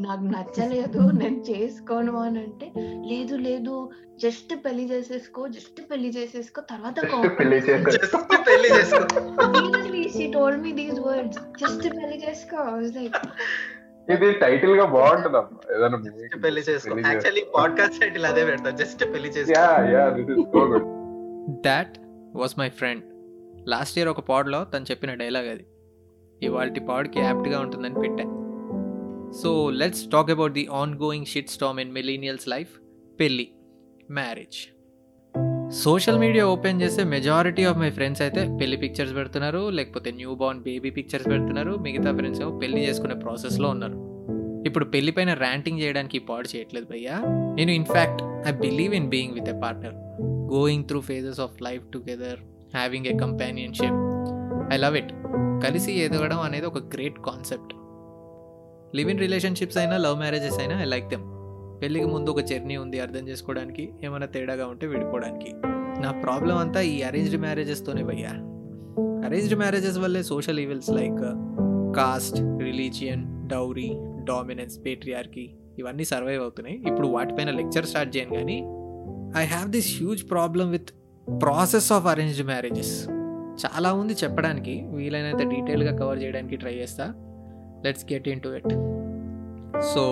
నాకు నచ్చలేదు నేను చేసుకోను అని అంటే లేదు లేదు జస్ట్ పెళ్ళి చేసేసుకో జస్ట్ పెళ్ళి చేసేసుకో తర్వాత జస్ట్ పెళ్ళి చేసేసుకో. జస్ట్ పెళ్ళి చేసుకో. ఇది టైటిల్గా బాగుంటుంది ఏదైనా జస్ట్ పెళ్ళి చేసుకో పెళ్ళి చేసుకో. యాక్చువల్లీ పాడ్కాస్ట్ టైటిల్ అదే పెడతా జస్ట్ పెళ్ళి చేసుకో. Yeah yeah this is so good that was my friend last year ఒక పాడ్లో తను చెప్పిన డైలాగ్ అది. ఇవాళ పాడ్కి యాప్ట్గా ఉంటుందని పెట్టా. So let's talk about the ongoing shitstorm in millennials life పెళ్ళి మ్యారేజ్ సోషల్ మీడియా ఓపెన్ చేస్తే మెజారిటీ ఆఫ్ మై ఫ్రెండ్స్ అయితే పెళ్ళి పిక్చర్స్ పెడుతున్నారు లేకపోతే న్యూ బార్న్ బేబీ పిక్చర్స్ పెడుతున్నారు. మిగతా ఫ్రెండ్స్ ఏమో పెళ్ళి చేసుకునే ప్రాసెస్లో ఉన్నారు. ఇప్పుడు పెళ్ళి పైన ర్యాంటింగ్ చేయడానికి పాడు చేయట్లేదు భయ్యా. నేను in fact I believe in being with a partner going through phases of life together having a companionship I love it కలిసి ఎదగడం అనేది ఒక great concept live in relationships అయినా లవ్ మ్యారేజెస్ అయినా ఐ లైక్ దెమ్ పెళ్ళికి ముందు ఒక journey ఉంది అర్థం చేసుకోవడానికి ఏమైనా తేడాగా ఉంటే విడిపోవడానికి. నా ప్రాబ్లం అంతా ఈ అరేంజ్డ్ మ్యారేజెస్తోనే భయ్యా. అరేంజ్డ్ మ్యారేజెస్ వల్లే social evils like caste religion dowry dominance patriarchy ఇవన్నీ సర్వైవ్ అవుతున్నాయి. ఇప్పుడు వాటిపైన లెక్చర్ స్టార్ట్ చేయను కానీ I have this huge problem with process of arranged marriages చాలా ఉంది చెప్పడానికి వీలైనంత డీటెయిల్గా కవర్ చేయడానికి ట్రై చేస్తాను let's get into it so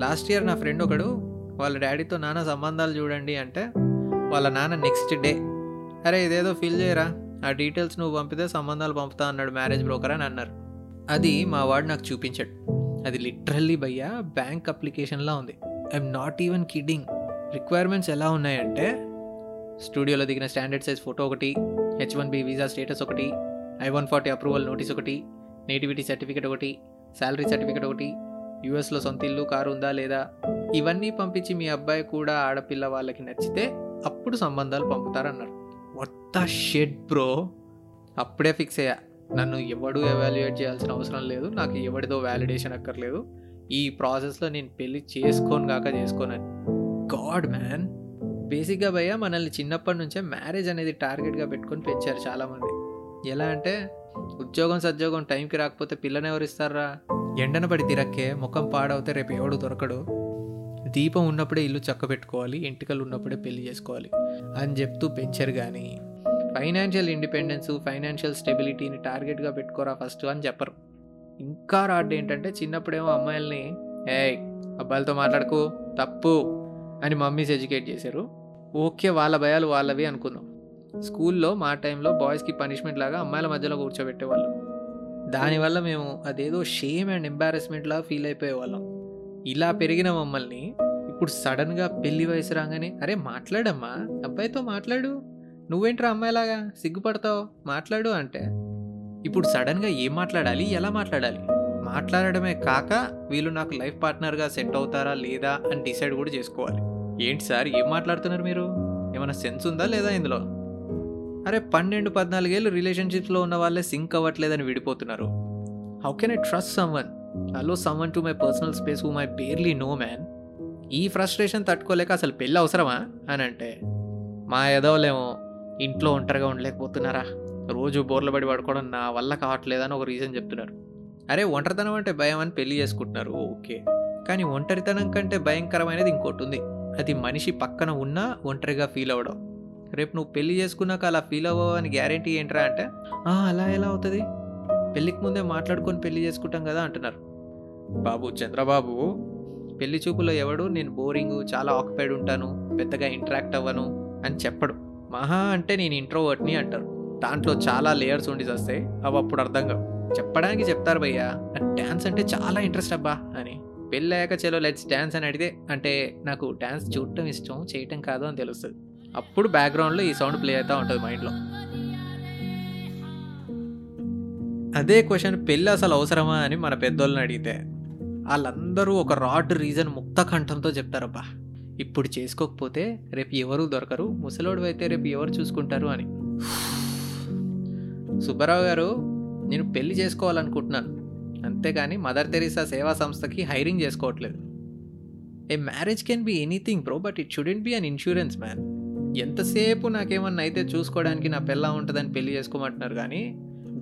last year నా ఫ్రెండ్ ఒకడు వాళ్ళ డాడీతో నాన్న సంబంధాలు చూడండి అంటే వాళ్ళ నాన్న నెక్స్ట్ డే అరే ఇదేదో ఫిల్ చేయరా? ఆ డీటెయిల్స్ నువ్వు పంపితే సంబంధాలు పంపుతా అన్నాడు మ్యారేజ్ బ్రోకర్ అని అన్నారు. అది మా వాడు నాకు చూపించాడు. అది లిటరల్లీ భయ్యా బ్యాంక్ అప్లికేషన్లా ఉంది. I'm not even kidding requirements ఎలా ఉన్నాయంటే స్టూడియోలో దిగిన స్టాండర్డ్ సైజ్ ఫోటో ఒకటి H one B visa status ఒకటి I one forty approval notice ఒకటి నేటివిటీ సర్టిఫికేట్ ఒకటి శాలరీ సర్టిఫికేట్ ఒకటి యూఎస్లో సొంత ఇల్లు కారు ఉందా లేదా? ఇవన్నీ పంపించి మీ అబ్బాయి కూడా ఆడపిల్ల వాళ్ళకి నచ్చితే అప్పుడు సంబంధాలు పంపుతారన్నారు. మొత్త షెడ్ బ్రో అప్పుడే ఫిక్స్ అయ్యా. నన్ను ఎవడు ఎవాల్యుయేట్ చేయాల్సిన అవసరం లేదు నాకు ఎవడిదో వ్యాలిడేషన్ అక్కర్లేదు. ఈ ప్రాసెస్లో నేను పెళ్ళి చేసుకోను కాక చేసుకోనని. గాడ్ మ్యాన్ బేసిక్గా భయ్య మనల్ని చిన్నప్పటి నుంచే మ్యారేజ్ అనేది టార్గెట్గా పెట్టుకొని పెంచారు చాలామంది. ఎలా అంటే ఉద్యోగం సద్యోగం టైంకి రాకపోతే పిల్లని ఎవరు ఇస్తారా? ఎండన పడి తిరక్కే ముఖం పాడవుతే రేపు ఎవడు దొరకడు? దీపం ఉన్నప్పుడే ఇల్లు చక్క పెట్టుకోవాలి ఎంటికలు ఉన్నప్పుడే పెళ్ళి చేసుకోవాలి అని చెప్తూ పెంచరు కానీ ఫైనాన్షియల్ ఇండిపెండెన్స్ ఫైనాన్షియల్ స్టెబిలిటీని టార్గెట్గా పెట్టుకోరా ఫస్ట్ అని చెప్పరు. ఇంకా రాడ్ ఏంటంటే చిన్నప్పుడేమో అమ్మాయిల్ని ఏ అబ్బాయిలతో మాట్లాడుకో తప్పు అని మమ్మీస్ ఎడ్యుకేట్ చేశారు. ఓకే వాళ్ళ భయాలు వాళ్ళవి అనుకుందాం. స్కూల్లో మా టైంలో బాయ్స్కి పనిష్మెంట్ లాగా అమ్మాయిల మధ్యలో కూర్చోబెట్టేవాళ్ళు. దానివల్ల మేము అదేదో షేమ్ అండ్ ఎంబారెస్మెంట్ లాగా ఫీల్ అయిపోయేవాళ్ళం. ఇలా పెరిగిన మమ్మల్ని ఇప్పుడు సడన్గా పెళ్ళి వయసు రాగానే అరే మాట్లాడమ్మా అబ్బాయితో మాట్లాడు. నువ్వేంట్రా అమ్మాయిలాగా సిగ్గుపడతావు? మాట్లాడు అంటే ఇప్పుడు సడన్గా ఏం మాట్లాడాలి? ఎలా మాట్లాడాలి? మాట్లాడడమే కాక వీళ్ళు నాకు లైఫ్ పార్ట్నర్గా సెట్ అవుతారా లేదా అని డిసైడ్ కూడా చేసుకోవాలి. ఏంటి సార్ ఏం మాట్లాడుతున్నారు మీరు? ఏమైనా సెన్స్ ఉందా లేదా ఇందులో? అరే పన్నెండు పద్నాలుగేళ్ళు రిలేషన్షిప్స్లో ఉన్న వాళ్ళే సింక్ అవ్వట్లేదని విడిపోతున్నారు. How can I trust someone allow someone to my personal space who my barely know man ఈ ఫ్రస్ట్రేషన్ తట్టుకోలేక అసలు పెళ్ళి అవసరమా? అని అంటే మా ఎదవలేమో ఇంట్లో ఒంటరిగా ఉండలేకపోతున్నారా? రోజు బోర్ల పడి పడుకోవడం నా వల్ల కావట్లేదని ఒక రీజన్ చెప్తున్నారు. అరే ఒంటరితనం అంటే భయం అని పెళ్ళి చేసుకుంటున్నారు. ఓకే. కానీ ఒంటరితనం కంటే భయంకరమైనది ఇంకోటి ఉంది. అది మనిషి పక్కన ఉన్నా ఒంటరిగా ఫీల్ అవ్వడం. రేపు నువ్వు పెళ్ళి చేసుకున్నాక అలా ఫీల్ అవ్వని గ్యారంటీ ఏంట్రా అంటే అలా ఎలా అవుతుంది? పెళ్ళికి ముందే మాట్లాడుకొని పెళ్ళి చేసుకుంటాం కదా అంటున్నారు. బాబు చంద్రబాబు పెళ్ళి చూపులో ఎవడు? నేను బోరింగ్ చాలా ఆక్యుపైడ్ ఉంటాను పెద్దగా ఇంటరాక్ట్ అవ్వను అని చెప్పడు. మహా అంటే నేను ఇంట్రోవర్ట్ని అంటారు. దాంట్లో చాలా లేయర్స్ ఉండి వస్తాయి అవి అప్పుడు అర్థం కావు. చెప్పడానికి చెప్తారు భయ్యా డ్యాన్స్ అంటే చాలా ఇంట్రెస్ట్ అబ్బా అని. పెళ్ళాక చలో లెట్స్ డ్యాన్స్ అని అడిగితే అంటే నాకు డ్యాన్స్ చూడటం ఇష్టం చేయటం కాదు అని తెలుస్తుంది. అప్పుడు బ్యాక్గ్రౌండ్లో ఈ సౌండ్ ప్లే అవుతూ ఉంటుంది మైండ్లో అదే క్వశ్చన్ పెళ్ళి అసలు అవసరమా అని మన పెద్దోళ్ళని అడిగితే వాళ్ళందరూ ఒక రాడ్ రీజన్ ముక్త కంఠంతో చెప్తారబ్బా. ఇప్పుడు చేసుకోకపోతే రేపు ఎవరు దొరకరు ముసలోడు అయితే రేపు ఎవరు చూసుకుంటారు అని. సుబ్బారావు గారు నేను పెళ్ళి చేసుకోవాలనుకుంటున్నాను. అంతేగాని మదర్ తెరీసా సేవా సంస్థకి హైరింగ్ చేసుకోవట్లేదు. A marriage can be anything bro but it shouldn't be an insurance man ఎంతసేపు నాకేమన్నా అయితే చూసుకోవడానికి నా పిల్ల ఉంటుందని పెళ్ళి చేసుకోమంటున్నారు కానీ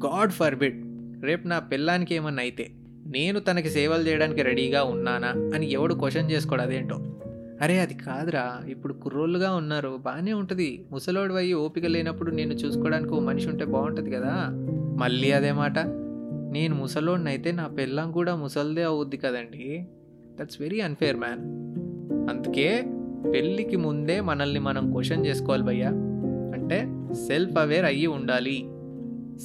గాడ్ ఫర్ బిడ్ రేపు నా పిల్లానికి ఏమన్నా అయితే నేను తనకి సేవలు చేయడానికి రెడీగా ఉన్నానా అని ఎవడు క్వశ్చన్ చేసుకోడు అదేంటో. అరే అది కాదురా ఇప్పుడు కుర్రోళ్ళుగా ఉన్నారు బాగానే ఉంటుంది. ముసలోడు అయ్యి ఓపిక లేనప్పుడు నేను చూసుకోవడానికి ఓ మనిషి ఉంటే బాగుంటుంది కదా. మళ్ళీ అదే మాట నేను ముసలోడిని అయితే నా పిల్లం కూడా ముసల్దే అవుద్ది కదండి. దట్స్ వెరీ అన్ఫేర్ మ్యాన్ అందుకే పెళ్ళికి ముందే మనల్ని మనం క్వశ్చన్ చేసుకోవాలి భయ్యా. అంటే సెల్ఫ్ అవేర్ అయ్యి ఉండాలి.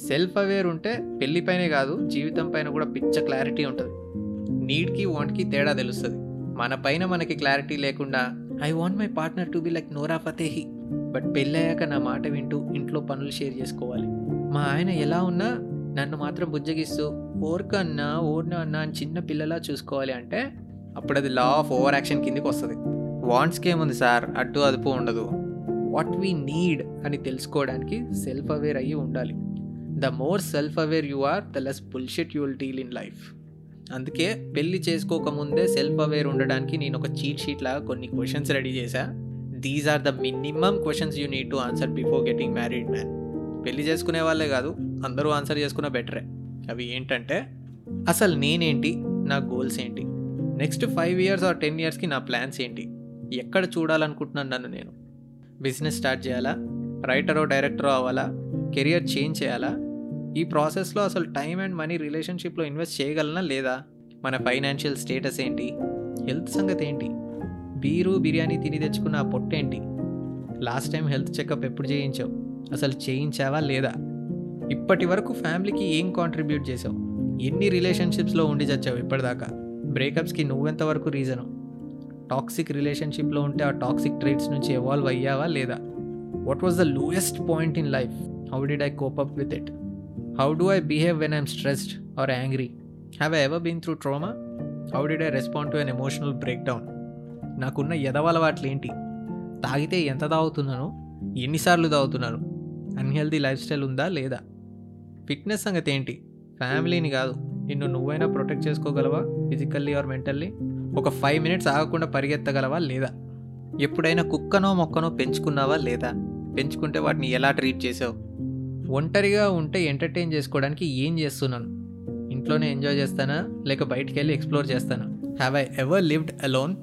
సెల్ఫ్ అవేర్ ఉంటే పెళ్ళిపైనే కాదు జీవితం పైన కూడా పిచ్చ క్లారిటీ ఉంటుంది. నీడ్కి వాంట్కి తేడా తెలుస్తుంది. మన పైన మనకి క్లారిటీ లేకుండా I want my partner to be like Nora Fatehi. But పెళ్ళయ్యాక నా మాట వింటూ ఇంట్లో పనులు షేర్ చేసుకోవాలి. మా ఆయన ఎలా ఉన్నా నన్ను మాత్రం బుజ్జగిస్తూ ఓర్కన్నా ఓర్నా అన్నా అని చిన్న పిల్లలా చూసుకోవాలి అంటే అప్పుడు అది లా ఆఫ్ ఓవర్ యాక్షన్ కిందికి వస్తుంది వాంట్స్కి ఏముంది సార్? అడ్డు అదుపు ఉండదు. వాట్ వీ నీడ్ అని తెలుసుకోవడానికి సెల్ఫ్ అవేర్ అయ్యి ఉండాలి. The more self aware you are the less bullshit you'll deal in life అందుకే పెళ్ళి చేసుకోకముందే సెల్ఫ్ అవేర్ ఉండడానికి నేను ఒక చీట్ షీట్ లాగా కొన్ని క్వశ్చన్స్ రెడీ చేశా. These are the minimum questions you need to answer before getting married man పెళ్ళి చేసుకునే వాళ్ళే కాదు అందరూ ఆన్సర్ చేసుకున్న బెటరే అవి ఏంటంటే అసలు నేనేంటి? నా గోల్స్ ఏంటి? Next five years or ten ఇయర్స్కి నా ప్లాన్స్ ఏంటి? ఎక్కడ చూడాలనుకుంటున్నాను నన్ను నేను? బిజినెస్ స్టార్ట్ చేయాలా? రైటరో డైరెక్టరో అవ్వాలా? కెరియర్ చేంజ్ చేయాలా? ఈ ప్రాసెస్లో అసలు టైం అండ్ మనీ రిలేషన్షిప్లో ఇన్వెస్ట్ చేయగలనా లేదా? మన ఫైనాన్షియల్ స్టేటస్ ఏంటి? హెల్త్ సంగతి ఏంటి? బీరు బిర్యానీ తిని తెచ్చుకున్న ఆ పొట్టేంటి లాస్ట్ టైం హెల్త్ చెకప్ ఎప్పుడు చేయించావు? అసలు చేయించావా లేదా? ఇప్పటి వరకు ఫ్యామిలీకి ఏం కాంట్రిబ్యూట్ చేసావు? ఎన్ని రిలేషన్షిప్స్లో ఉండి చచ్చావు ఇప్పటిదాకా? బ్రేకప్స్కి నువ్వెంతవరకు రీజను? టాక్సిక్ రిలేషన్షిప్లో ఉంటే ఆ టాక్సిక్ ట్రేట్స్ నుంచి ఎవాల్వ్ అయ్యావా లేదా? What was the lowest point in life how did I cope up with it how do I behave when I'm stressed or angry have I ever been through trauma how did I respond to an emotional breakdown నాకున్న ఎదవలవాట్లు ఏంటి తాగితే ఎంత తాగుతున్నాను? ఎన్నిసార్లు తాగుతున్నాను? Unhealthy life style ఉందా లేదా? ఫిట్నెస్ సంగతి ఏంటి ఫ్యామిలీని కాదు. నిన్ను నువ్వైనా ప్రొటెక్ట్ చేసుకోగలవా? ఫిజికల్లీ ఆర్ మెంటల్లీ ఒక ఫైవ్ మినిట్స్ ఆగకుండా పరిగెత్తగలవా లేదా? ఎప్పుడైనా కుక్కనో మొక్కనో పెంచుకున్నావా లేదా? పెంచుకుంటే వాటిని ఎలా ట్రీట్ చేసావు? ఒంటరిగా ఉంటే ఎంటర్టైన్ చేసుకోవడానికి ఏం చేస్తున్నాను? ఇంట్లోనే ఎంజాయ్ చేస్తానా? లేక బయటికి వెళ్ళి ఎక్స్ప్లోర్ చేస్తానా? Have I ever lived alone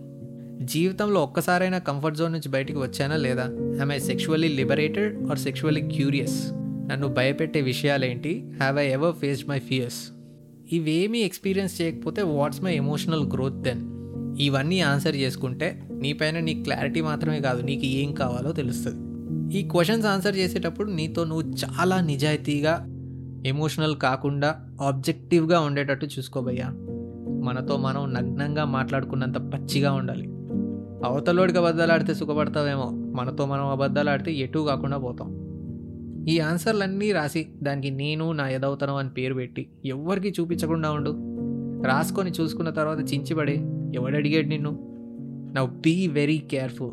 జీవితంలో ఒక్కసారైనా కంఫర్ట్ జోన్ నుంచి బయటికి వచ్చానా లేదా? Am I sexually liberated or sexually curious నన్ను భయపెట్టే విషయాలేంటి? Have I ever faced my fears ఇవేమీ ఎక్స్పీరియన్స్ చేయకపోతే what's my emotional growth then ఇవన్నీ ఆన్సర్ చేసుకుంటే నీపైన నీ క్లారిటీ మాత్రమే కాదు నీకు ఏం కావాలో తెలుస్తుంది. ఈ క్వశ్చన్స్ ఆన్సర్ చేసేటప్పుడు నీతో నువ్వు చాలా నిజాయితీగా ఎమోషనల్ కాకుండా ఆబ్జెక్టివ్గా ఉండేటట్టు చూసుకోబయ్యా మనతో మనం నగ్నంగా మాట్లాడుకున్నంత పచ్చిగా ఉండాలి. అవతలోడికి అబద్ధాలు ఆడితే సుఖపడతావేమో మనతో మనం అబద్ధాలు ఆడితే ఎటు కాకుండా పోతాం. ఈ ఆన్సర్లన్నీ రాసి దానికి నేను నా ఎదవుతనం అని పేరు పెట్టి ఎవ్వరికి చూపించకుండా ఉండు. రాసుకొని చూసుకున్న తర్వాత చించిపడే ఎవడు అడిగాడు నిన్ను? Now be very careful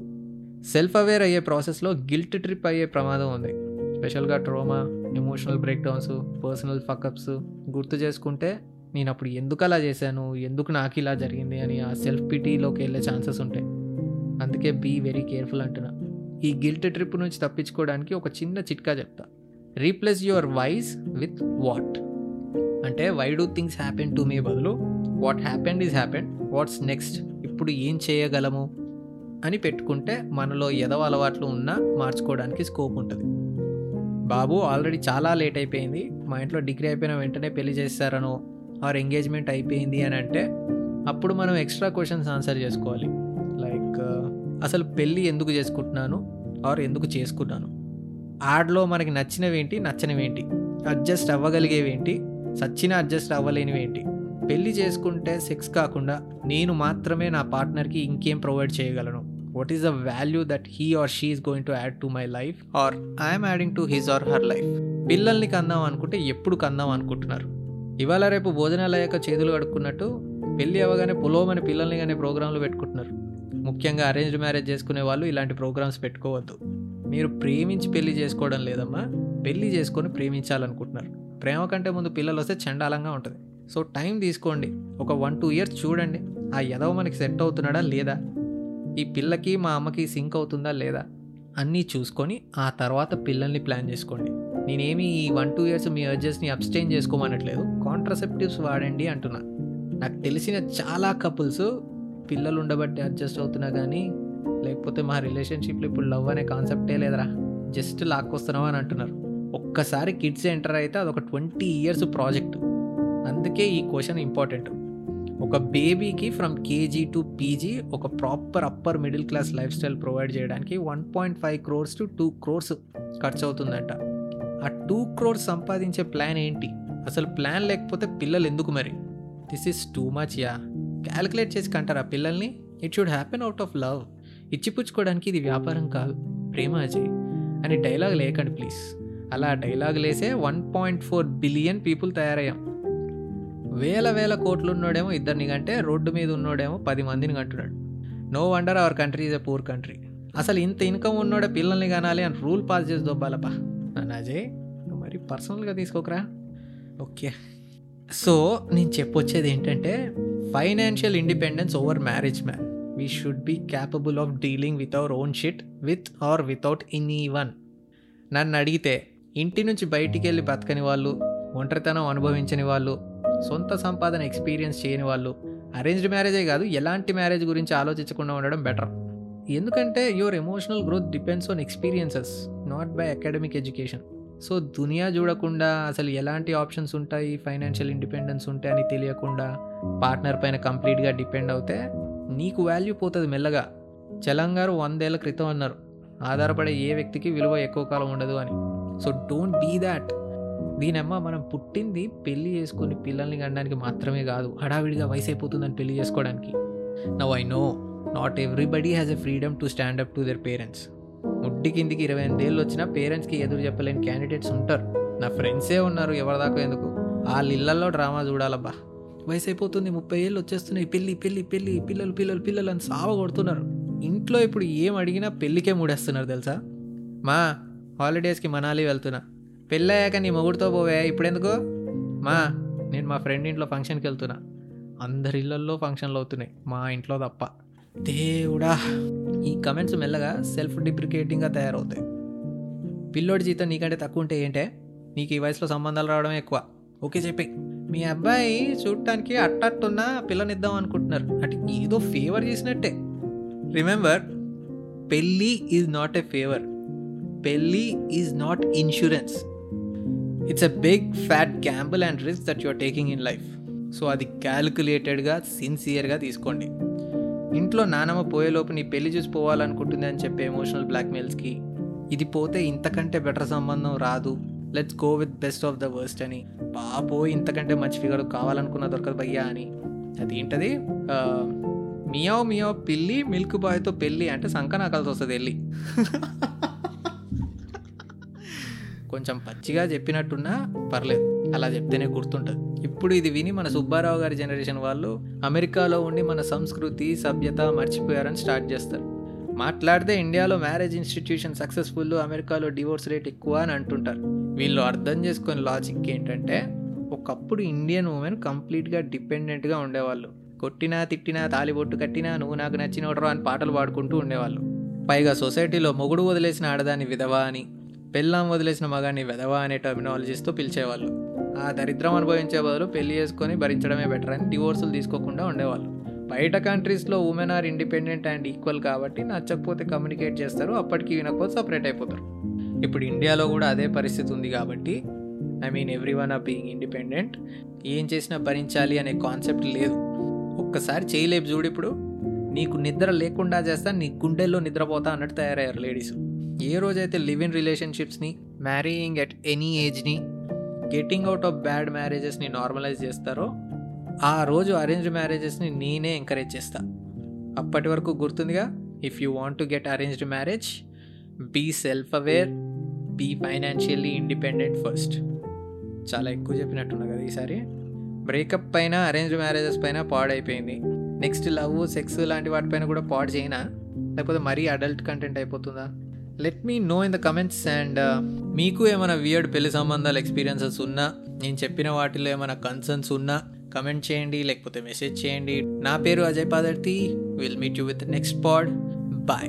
self aware అయ్యే ప్రాసెస్లో గిల్ట్ ట్రిప్ అయ్యే ప్రమాదం ఉంది. స్పెషల్గా trauma emotional breakdowns personal fuckups గుర్తు చేసుకుంటే నేను అప్పుడు ఎందుకు అలా చేశాను? ఎందుకు నాకు ఇలా జరిగింది అని ఆ సెల్ఫ్ పిటీలోకి వెళ్ళే ఛాన్సెస్ ఉంటాయి. అందుకే బీ వెరీ కేర్ఫుల్ అంటున్నా. ఈ గిల్ట్ ట్రిప్ నుంచి తప్పించుకోవడానికి ఒక చిన్న చిట్కా చెప్తా. Replace your whys with what అంటే why do things happen to me బదులు what happened is happened what's next ఇప్పుడు ఏం చేయగలము అని పెట్టుకుంటే మనలో ఎదవ అలవాట్లు ఉన్నా మార్చుకోవడానికి స్కోప్ ఉంటుంది. బాబు ఆల్రెడీ చాలా లేట్ అయిపోయింది. మా ఇంట్లో డిగ్రీ అయిపోయిన వెంటనే పెళ్ళి చేస్తారనో ఆర్ ఎంగేజ్మెంట్ అయిపోయింది అని అంటే అప్పుడు మనం ఎక్స్ట్రా క్వశ్చన్స్ ఆన్సర్ చేసుకోవాలి. లైక్ uh, అసలు పెళ్ళి ఎందుకు చేసుకుంటున్నాను? ఆర్ ఎందుకు చేసుకున్నాను? యాడ్లో మనకి నచ్చినవేంటి? నచ్చనివేంటి? అడ్జస్ట్ అవ్వగలిగేవేంటి? సచ్చిన అడ్జస్ట్ అవ్వలేనివేంటి? పెళ్ళి చేసుకుంటే సెక్స్ కాకుండా నేను మాత్రమే నా పార్ట్నర్కి ఇంకేం ప్రొవైడ్ చేయగలను. What is the value that he or she is going to add to my life or I'm adding to his or her life పిల్లల్ని కందాం అనుకుంటే ఎప్పుడు కందాం అనుకుంటున్నారు? ఇవాళ రేపు భోజనాలు అయ్యాక చేతులు కడుక్కున్నట్టు పెళ్ళి అవ్వగానే పులోమని పిల్లల్ని కానీ ప్రోగ్రాంలు పెట్టుకుంటున్నారు. ముఖ్యంగా అరేంజ్డ్ మ్యారేజ్ చేసుకునే వాళ్ళు ఇలాంటి ప్రోగ్రామ్స్ పెట్టుకోవద్దు. మీరు ప్రేమించి పెళ్ళి చేసుకోవడం లేదమ్మా. పెళ్ళి చేసుకొని ప్రేమించాలనుకుంటున్నారు. ప్రేమ కంటే ముందు పిల్లలు వస్తే చండాలంగా ఉంటుంది. సో టైం తీసుకోండి. ఒక వన్ టూ ఇయర్స్ చూడండి. ఆ ఎదవ మనకి సెట్ అవుతున్నాడా లేదా? ఈ పిల్లకి మా అమ్మకి సింక్ అవుతుందా లేదా? అన్నీ చూసుకొని ఆ తర్వాత పిల్లల్ని ప్లాన్ చేసుకోండి. నేనేమి ఈ వన్ టూ ఇయర్స్ మీ అర్జెస్ని అబ్స్టైన్ చేసుకోమనట్లేదు. కాంట్రసెప్టివ్స్ వాడండి అంటున్నా. నాకు తెలిసిన చాలా కపుల్స్ పిల్లలు ఉండబట్టి అడ్జస్ట్ అవుతున్నా కానీ లేకపోతే మా రిలేషన్షిప్లో ఇప్పుడు లవ్ అనే కాన్సెప్టే లేదరా. జస్ట్ లాక్కొస్తున్నావు అని అంటున్నారు. ఒక్కసారి కిడ్స్ ఎంటర్ అయితే అదొక ట్వంటీ ఇయర్స్ ప్రాజెక్ట్ అందుకే ఈ క్వశ్చన్ ఇంపార్టెంట్. ఒక బేబీకి ఫ్రమ్ కేజీ టు పీజీ ఒక proper upper middle class life style provide చేయడానికి one point five crores to two crores ఖర్చు అవుతుందంట ఆ టూ క్రోర్స్ సంపాదించే ప్లాన్ ఏంటి? అసలు ప్లాన్ లేకపోతే పిల్లలు ఎందుకు మరి? This is too much yeah calculate చేసి కంటారా పిల్లల్ని? It should happen out of love ఇచ్చిపుచ్చుకోవడానికి ఇది వ్యాపారం కాదు. ప్రేమ అజయ్. అని డైలాగ్ లేకండి ప్లీజ్. అలా డైలాగ్ లేసే one point four billion people తయారయ్యాం. వేల వేల కోట్లు ఉన్నోడేమో ఇద్దరిని కంటే రోడ్డు మీద ఉన్నోడేమో పది మందిని కంటున్నాడు. No wonder our country is a poor country. అసలు ఇంత ఇన్కమ్ ఉన్నోడే పిల్లల్ని కనాలి అని రూల్ పాస్ చేసి దొబ్బాలపా నన్ను అజయ్ నువ్వు మరి పర్సనల్గా తీసుకోకరా. ఓకే. సో నేను చెప్పొచ్చేది ఏంటంటే financial independence over marriage man. We should be capable of dealing with our own shit with or without anyone నన్ను అడిగితే ఇంటి నుంచి బయటికి వెళ్ళి బతకని వాళ్ళు ఒంటరితనం అనుభవించని వాళ్ళు సొంత సంపాదన ఎక్స్పీరియన్స్ చేయని వాళ్ళు అరేంజ్డ్ మ్యారేజే కాదు ఎలాంటి మ్యారేజ్ గురించి ఆలోచించకుండా ఉండడం బెటర్ ఎందుకంటే your emotional growth depends on experiences not by academic education so దునియా చూడకుండా అసలు ఎలాంటి ఆప్షన్స్ ఉంటాయి ఫైనాన్షియల్ ఇండిపెండెన్స్ ఉంటాయని తెలియకుండా పార్ట్నర్ పైన కంప్లీట్గా డిపెండ్ అవుతే నీకు వాల్యూ పోతుంది మెల్లగా. చలంగారు వందేళ్ళ క్రితం అన్నారు ఆధారపడే ఏ వ్యక్తికి విలువ ఎక్కువ కాలం ఉండదు అని. సో డోంట్ బీ దాట్ దీనమ్మ మనం పుట్టింది పెళ్ళి చేసుకుని పిల్లల్ని కనడానికి మాత్రమే కాదు హడావిడిగా వయసు అయిపోతుందని పెళ్ళి చేసుకోవడానికి. Now I know not everybody has a freedom to stand up to their parents ముడ్డి కిందికి ఇరవై ఎనిమిదేళ్ళు వచ్చినా పేరెంట్స్కి ఎదురు చెప్పలేని క్యాండిడేట్స్ ఉంటారు. నా ఫ్రెండ్సే ఉన్నారు ఎవరిదాకా ఎందుకు? వాళ్ళ ఇళ్ళల్లో డ్రామా చూడాలబ్బా. వయసు అయిపోతుంది ముప్పై ఏళ్ళు వచ్చేస్తున్నాయి పెళ్ళి పెళ్ళి పెళ్ళి పిల్లలు పిల్లలు పిల్లలు అని సావ కొడుతున్నారు. ఇంట్లో ఇప్పుడు ఏం అడిగినా పెళ్ళికే మూడేస్తున్నారు తెలుసా? మా హాలిడేస్కి మనాలి వెళ్తున్నా. పెళ్ళయ్యాక నీ మొగుడితో పోవే? ఇప్పుడెందుకు? మా నేను మా ఫ్రెండ్ ఇంట్లో ఫంక్షన్కి వెళ్తున్నా. అందరి ఇళ్ళల్లో ఫంక్షన్లు అవుతున్నాయి. మా ఇంట్లో తప్ప. దేవుడా. ఈ కమెంట్స్ మెల్లగా సెల్ఫ్ డిప్రికేటింగ్గా తయారవుతాయి. పిల్లోడి జీతం నీకంటే తక్కువ ఉంటే ఏంటే? నీకు ఈ వయసులో సంబంధాలు రావడం ఎక్కువ. ఓకే చెప్పి మీ అబ్బాయి చూడటానికి అట్టట్టున్న పిల్లనిద్దాం అనుకుంటున్నారు. అంటే ఏదో ఫేవర్ చేసినట్టే. రిమెంబర్ పెళ్ళి ఈజ్ నాట్ ఎ ఫేవర్. పెళ్ళి is not insurance it's a big fat gamble and risk that you're taking in life so అది క్యాలిక్యులేటెడ్గా సిన్సియర్గా తీసుకోండి. ఇంట్లో నానమ్మ పోయేలోపు నీ పెళ్ళి చూసి పోవాలనుకుంటుంది అని చెప్పే ఎమోషనల్ బ్లాక్మెయిల్స్కి ఇది పోతే ఇంతకంటే బెటర్ సంబంధం రాదు. Let's go with best of the worst అని. బాబో ఇంతకంటే మంచి ఫిగర్ కావాలనుకున్న దొరకదు భయ్యా అని. అది ఏంటది? మియావ్ మియావ్ పిల్లి మిల్క్ బాయ్తో పెళ్ళి అంటే సంక కలిసి వస్తుంది వెళ్ళి. కొంచెం పచ్చిగా చెప్పినట్టున్నా పర్లేదు. అలా చెప్తేనే గుర్తుంటుంది. ఇప్పుడు ఇది విని మన సుబ్బారావు గారి జనరేషన్ వాళ్ళు అమెరికాలో ఉండి మన సంస్కృతి సభ్యత మర్చిపోయారని స్టార్ట్ చేస్తారు. మాట్లాడితే ఇండియాలో మ్యారేజ్ ఇన్స్టిట్యూషన్ సక్సెస్ఫుల్ అమెరికాలో డివోర్స్ రేట్ ఎక్కువ అని అంటుంటారు. వీళ్ళు అర్థం చేసుకునే లాజిక్ ఏంటంటే ఒకప్పుడు ఇండియన్ ఉమెన్ కంప్లీట్గా డిపెండెంట్గా ఉండేవాళ్ళు. కొట్టినా తిట్టినా తాలిబొట్టు కట్టినా నువ్వు నాకు నచ్చినోడరు అని పాటలు పాడుకుంటూ ఉండేవాళ్ళు. పైగా సొసైటీలో మొగుడు వదిలేసిన ఆడదాన్ని విధవా అని పెళ్ళాం వదిలేసిన మగాన్ని వెధవా అనే టర్మినాలజీస్తో పిలిచేవాళ్ళు. ఆ దరిద్రం అనుభవించే బదులు పెళ్ళి చేసుకొని భరించడమే బెటర్ అని డివోర్సులు తీసుకోకుండా ఉండేవాళ్ళు. బయట కంట్రీస్లో women are independent and equal కాబట్టి నచ్చకపోతే కమ్యూనికేట్ చేస్తారు అప్పటికి వినకపోతే సపరేట్ అయిపోతారు. ఇప్పుడు ఇండియాలో కూడా అదే పరిస్థితి ఉంది కాబట్టి I mean everyone are being independent ఏం చేసినా భరించాలి అనే కాన్సెప్ట్ లేదు. ఒక్కసారి చేయలేపు చూడు ఇప్పుడు. నీకు నిద్ర లేకుండా చేస్తా నీ గుండెల్లో నిద్రపోతా అన్నట్టు తయారయ్యారు లేడీస్ ఏ రోజైతే లివ్ ఇన్ రిలేషన్షిప్స్ని మ్యారీయింగ్ ఎట్ ఎనీ ఏజ్ని గెట్టింగ్ అవుట్ ఆఫ్ బ్యాడ్ మ్యారేజెస్ని నార్మలైజ్ చేస్తారో ఆ రోజు అరేంజ్ మ్యారేజెస్ని నేనే ఎంకరేజ్ చేస్తా. అప్పటి వరకు గుర్తుందిగా? If you want to get arranged marriage be self aware be financially independent first చాలా ఎక్కువ చెప్పినట్టున్నా కదా ఈసారి. బ్రేకప్ పైన అరేంజ్ మ్యారేజెస్ పైన పాడైపోయింది. నెక్స్ట్ లవ్ సెక్స్ లాంటి వాటిపైన కూడా పాడు చేయనా? లేకపోతే మరీ అడల్ట్ కంటెంట్ అయిపోతుందా? Let me know in the comments and మీకు ఏమైనా వియర్డ్ పెళ్ళి సంబంధాలు ఎక్స్పీరియన్సెస్ ఉన్నా నేను చెప్పిన వాటిలో ఏమైనా కన్సర్న్స్ ఉన్నా కమెంట్ చేయండి లేకపోతే మెసేజ్ చేయండి. నా పేరు Ajay Padarthi. Will meet you with next pod bye